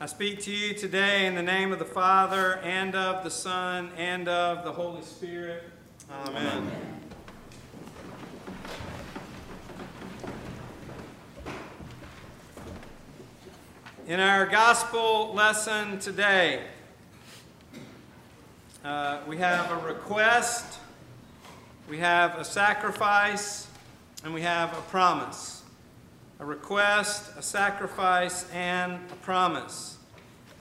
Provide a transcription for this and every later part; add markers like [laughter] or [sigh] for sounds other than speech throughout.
I speak to you today in the name of the Father, and of the Son, and of the Holy Spirit. Amen. Amen. In our gospel lesson today, uh, we have a request, we have a sacrifice, and we have a promise a request, a sacrifice, and a promise.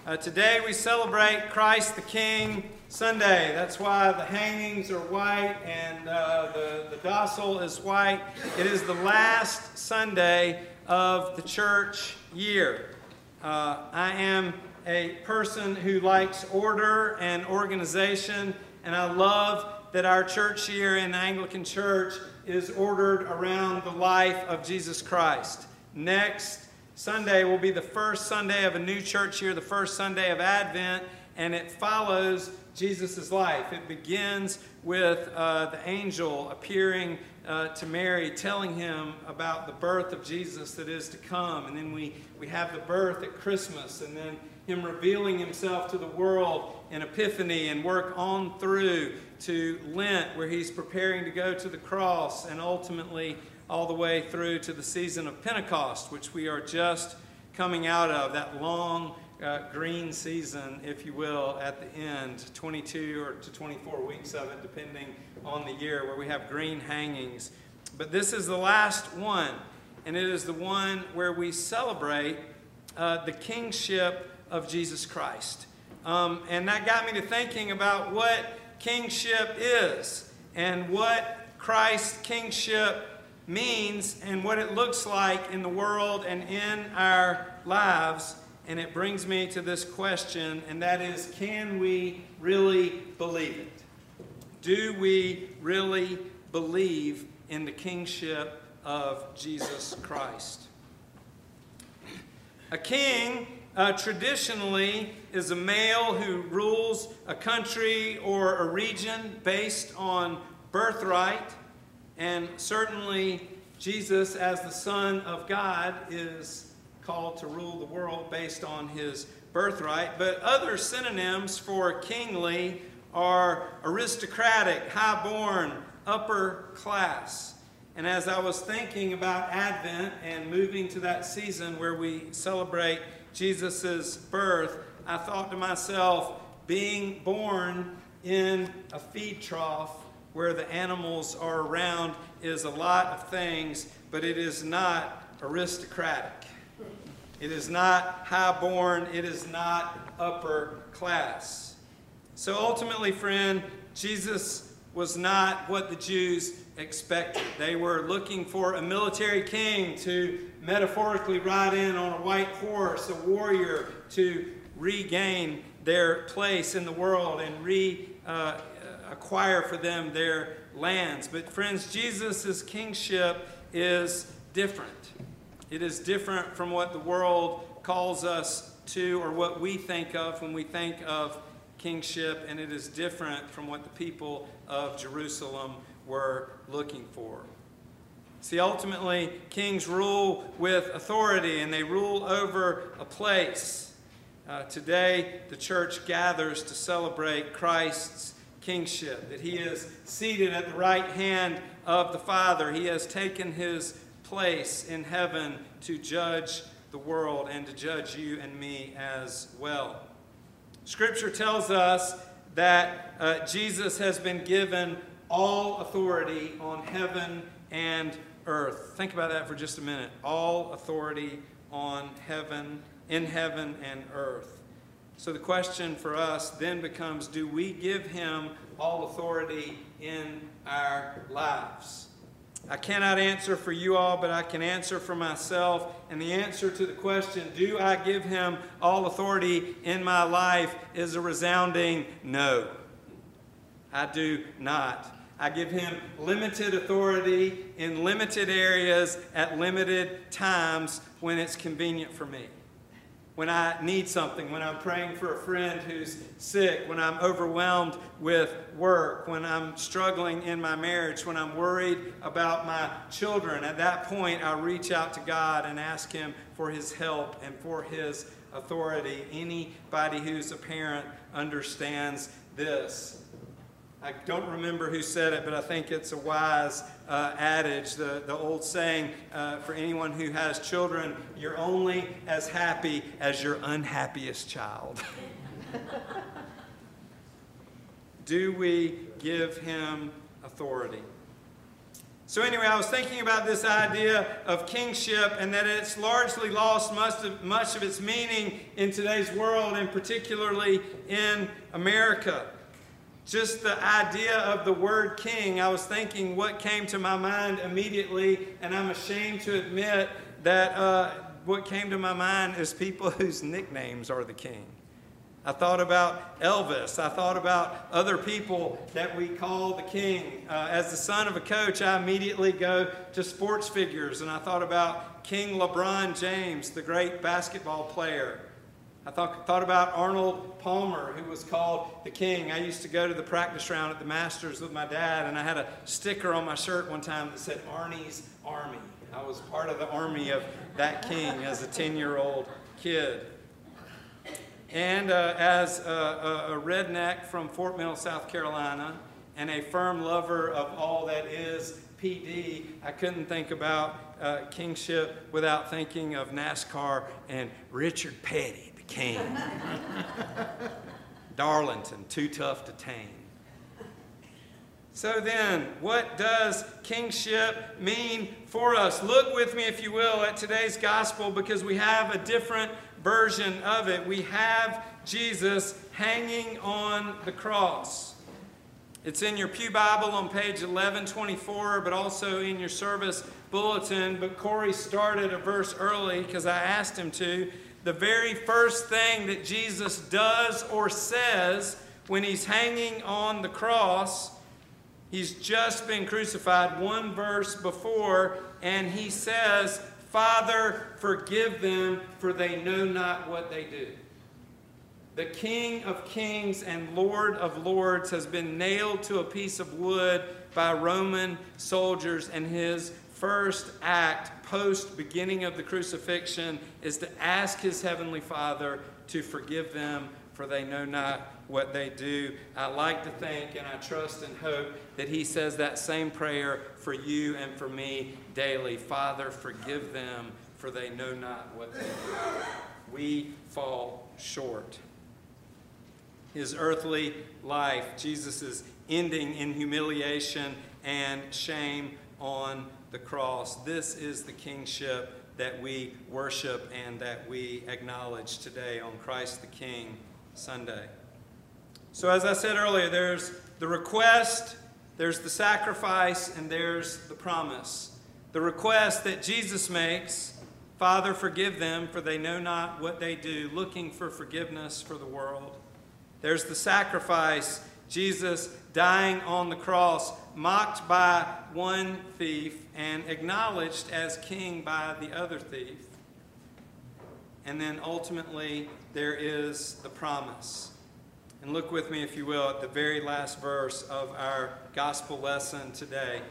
Uh, today we celebrate Christ the King Sunday. That's why the hangings are white and uh, the, the dossal is white. It is the last Sunday of the church year. Uh, I am a person who likes order and organization, and I love that our church year in the Anglican Church is ordered around the life of Jesus Christ. Next Sunday will be the first Sunday of a new church year, the first Sunday of Advent, and it follows Jesus' life. It begins with uh, the angel appearing uh, to Mary, telling him about the birth of Jesus that is to come. And then we, we have the birth at Christmas, and then him revealing himself to the world in Epiphany and work on through to Lent, where he's preparing to go to the cross and ultimately all the way through to the season of Pentecost, which we are just coming out of, that long uh, green season, if you will, at the end, 22 or to 24 weeks of it, depending on the year, where we have green hangings. But this is the last one, and it is the one where we celebrate uh, the kingship of Jesus Christ. Um, and that got me to thinking about what kingship is and what Christ's kingship means and what it looks like in the world and in our lives. And it brings me to this question, and that is can we really believe it? Do we really believe in the kingship of Jesus Christ? A king uh, traditionally is a male who rules a country or a region based on birthright. And certainly, Jesus, as the Son of God, is called to rule the world based on his birthright. But other synonyms for kingly are aristocratic, high-born, upper class. And as I was thinking about Advent and moving to that season where we celebrate Jesus' birth, I thought to myself, being born in a feed trough where the animals are around is a lot of things, but it is not aristocratic. It is not high-born. It is not upper class. So ultimately, friend, Jesus was not what the Jews expected. They were looking for a military king to metaphorically ride in on a white horse, a warrior to regain their place in the world and re uh, acquire for them their lands. But, friends, Jesus' kingship is different. It is different from what the world calls us to or what we think of when we think of kingship, and it is different from what the people of Jerusalem were looking for. See, ultimately, kings rule with authority and they rule over a place. Uh, today, the church gathers to celebrate Christ's kingship, that he is seated at the right hand of the Father. He has taken his place in heaven to judge the world and to judge you and me as well. Scripture tells us that uh, Jesus has been given all authority on heaven and earth. Think about that for just a minute. All authority on heaven, in heaven and earth. So the question for us then becomes do we give him all authority in our lives? I cannot answer for you all, but I can answer for myself. And the answer to the question, do I give him all authority in my life, is a resounding no. I do not. I give him limited authority in limited areas at limited times when it's convenient for me when I need something, when I'm praying for a friend who's sick, when I'm overwhelmed with work, when I'm struggling in my marriage, when I'm worried about my children. At that point, I reach out to God and ask Him for His help and for His authority. Anybody who's a parent understands this. I don't remember who said it, but I think it's a wise uh, adage, the, the old saying uh, for anyone who has children you're only as happy as your unhappiest child. [laughs] Do we give him authority? So, anyway, I was thinking about this idea of kingship and that it's largely lost much of, much of its meaning in today's world, and particularly in America just the idea of the word king, I was thinking what came to my mind immediately, and I'm ashamed to admit that uh, what came to my mind is people [laughs] whose nicknames are the king. I thought about Elvis. I thought about other people that we call the king. Uh, as the son of a coach, I immediately go to sports figures, and I thought about King LeBron James, the great basketball player. I thought, thought about Arnold Palmer, who was called the king. I used to go to the practice round at the Masters with my dad, and I had a sticker on my shirt one time that said Arnie's Army. I was part of the army of that king as a 10 year old kid. And uh, as a, a, a redneck from Fort Mill, South Carolina, and a firm lover of all that is PD, I couldn't think about uh, kingship without thinking of NASCAR and Richard Petty, King. [laughs] Darlington, too tough to tame. So then, what does kingship mean for us? Look with me, if you will, at today's gospel because we have a different version of it. We have Jesus hanging on the cross. It's in your Pew Bible on page 1124, but also in your service bulletin. But Corey started a verse early because I asked him to the very first thing that Jesus does or says when he's hanging on the cross, he's just been crucified one verse before, and he says, Father, forgive them, for they know not what they do. The King of Kings and Lord of Lords has been nailed to a piece of wood by Roman soldiers, and his first act post beginning of the crucifixion is to ask his heavenly Father to forgive them, for they know not what they do. I like to think and I trust and hope that he says that same prayer for you and for me daily. Father, forgive them, for they know not what they do. We fall short. His earthly life, Jesus ending in humiliation and shame on the cross. This is the kingship that we worship and that we acknowledge today on Christ the King Sunday. So, as I said earlier, there's the request, there's the sacrifice, and there's the promise. The request that Jesus makes Father, forgive them, for they know not what they do, looking for forgiveness for the world. There's the sacrifice, Jesus dying on the cross, mocked by one thief and acknowledged as king by the other thief. And then ultimately, there is the promise. And look with me, if you will, at the very last verse of our gospel lesson today.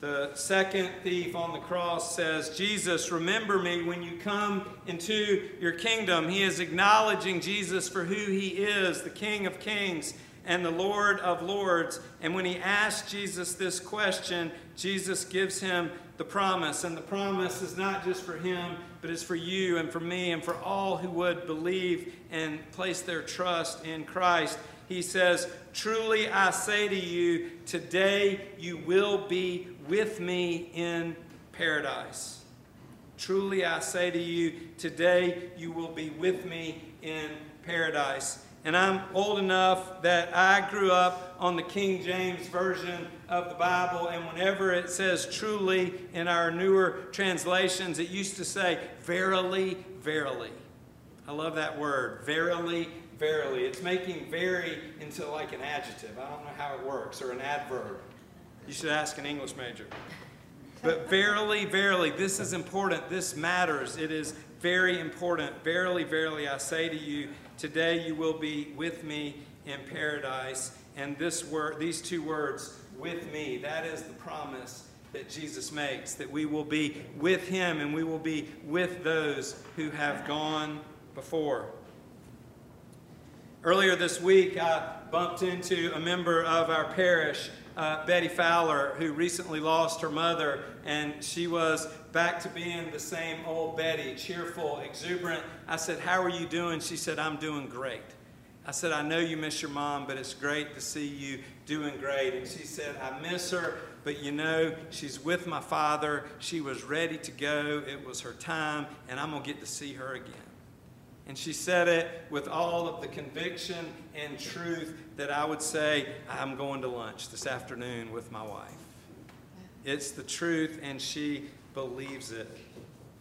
The second thief on the cross says, Jesus, remember me when you come into your kingdom. He is acknowledging Jesus for who he is, the King of kings and the Lord of Lords. And when he asks Jesus this question, Jesus gives him the promise. And the promise is not just for him, but it's for you and for me and for all who would believe and place their trust in Christ. He says, Truly I say to you, today you will be with me in paradise. Truly I say to you, today you will be with me in paradise and I'm old enough that I grew up on the King James Version of the Bible, and whenever it says truly in our newer translations, it used to say verily, verily. I love that word, verily, verily. It's making very into like an adjective. I don't know how it works, or an adverb. You should ask an English major. But [laughs] verily, verily, this is important. This matters. It is very important. Verily, verily, I say to you, Today you will be with me in paradise. And this word, these two words, with me, that is the promise that Jesus makes, that we will be with him and we will be with those who have gone before. Earlier this week, I bumped into a member of our parish, uh, Betty Fowler, who recently lost her mother, and she was back to being the same old Betty, cheerful, exuberant. I said, How are you doing? She said, I'm doing great. I said, I know you miss your mom, but it's great to see you doing great. And she said, I miss her, but you know, she's with my father. She was ready to go. It was her time, and I'm going to get to see her again. And she said it with all of the conviction and truth that I would say, I'm going to lunch this afternoon with my wife. It's the truth, and she believes it.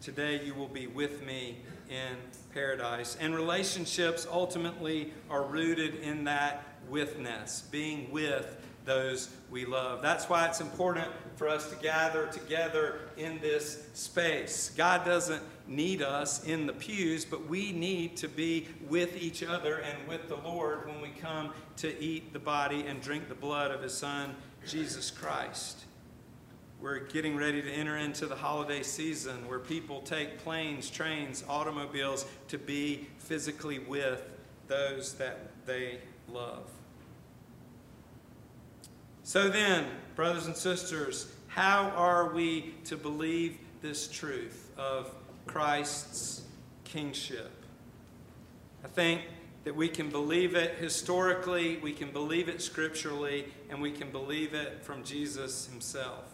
Today you will be with me in paradise. And relationships ultimately are rooted in that withness, being with those we love. That's why it's important for us to gather together in this space. God doesn't need us in the pews, but we need to be with each other and with the Lord when we come to eat the body and drink the blood of His Son, Jesus Christ. We're getting ready to enter into the holiday season where people take planes, trains, automobiles to be physically with those that they love. So then, brothers and sisters, how are we to believe this truth of Christ's kingship? I think that we can believe it historically, we can believe it scripturally, and we can believe it from Jesus himself.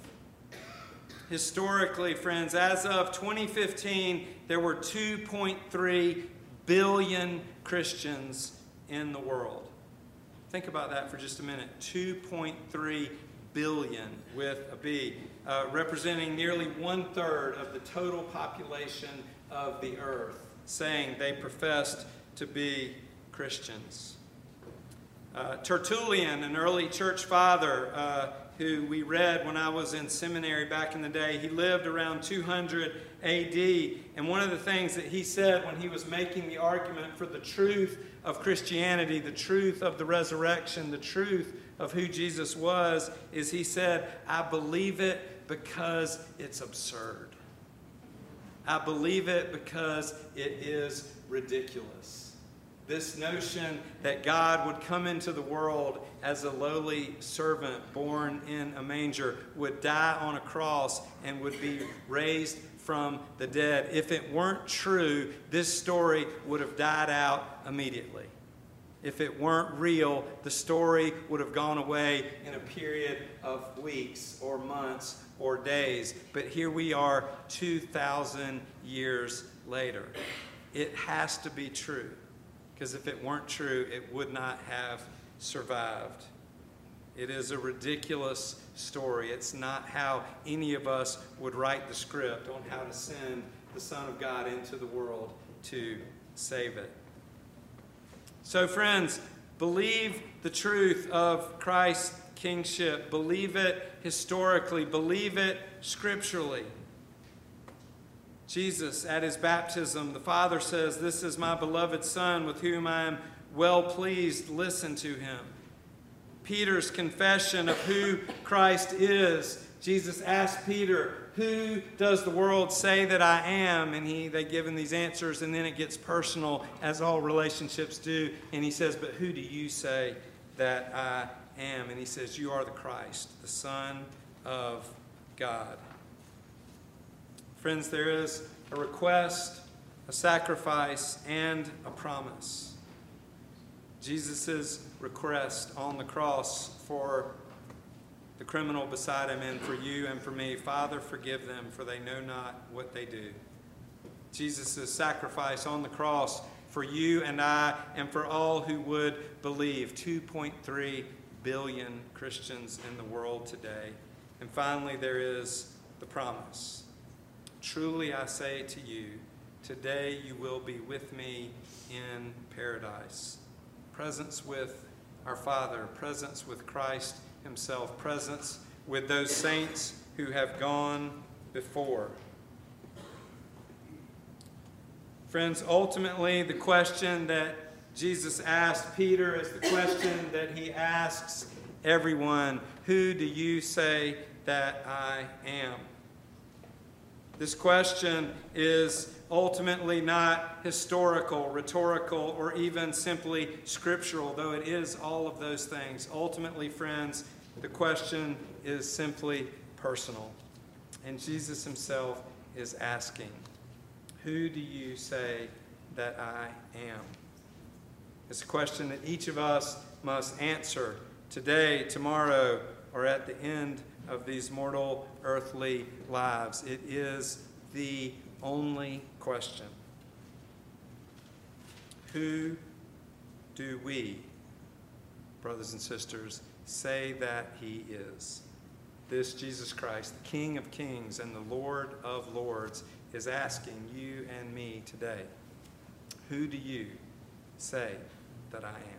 Historically, friends, as of 2015, there were 2.3 billion Christians in the world. Think about that for just a minute. 2.3 billion with a B, uh, representing nearly one third of the total population of the earth, saying they professed to be Christians. Uh, Tertullian, an early church father uh, who we read when I was in seminary back in the day, he lived around 200 AD. And one of the things that he said when he was making the argument for the truth of Christianity, the truth of the resurrection, the truth of who Jesus was, is he said, I believe it because it's absurd. I believe it because it is ridiculous. This notion that God would come into the world as a lowly servant born in a manger, would die on a cross, and would be raised from the dead. If it weren't true, this story would have died out immediately. If it weren't real, the story would have gone away in a period of weeks or months or days. But here we are 2,000 years later. It has to be true, because if it weren't true, it would not have survived. It is a ridiculous story. It's not how any of us would write the script on how to send the Son of God into the world to save it. So, friends, believe the truth of Christ's kingship. Believe it historically. Believe it scripturally. Jesus, at his baptism, the Father says, This is my beloved Son with whom I am well pleased. Listen to him. Peter's confession of who Christ is. Jesus asked Peter, Who does the world say that I am? And he, they give him these answers, and then it gets personal, as all relationships do. And he says, But who do you say that I am? And he says, You are the Christ, the Son of God. Friends, there is a request, a sacrifice, and a promise. Jesus' request on the cross for the criminal beside him and for you and for me Father, forgive them, for they know not what they do. Jesus' sacrifice on the cross for you and I and for all who would believe 2.3 billion Christians in the world today. And finally, there is the promise. Truly I say to you, today you will be with me in paradise presence with our Father, presence with Christ Himself, presence with those saints who have gone before. Friends, ultimately, the question that Jesus asked Peter is the question that He asks everyone Who do you say that I am? This question is ultimately not historical, rhetorical, or even simply scriptural, though it is all of those things. Ultimately, friends, the question is simply personal. And Jesus himself is asking, Who do you say that I am? It's a question that each of us must answer today, tomorrow, or at the end of these mortal earthly lives. It is the only question. Who do we, brothers and sisters, say that he is? This Jesus Christ, the King of kings and the Lord of lords, is asking you and me today, Who do you say that I am?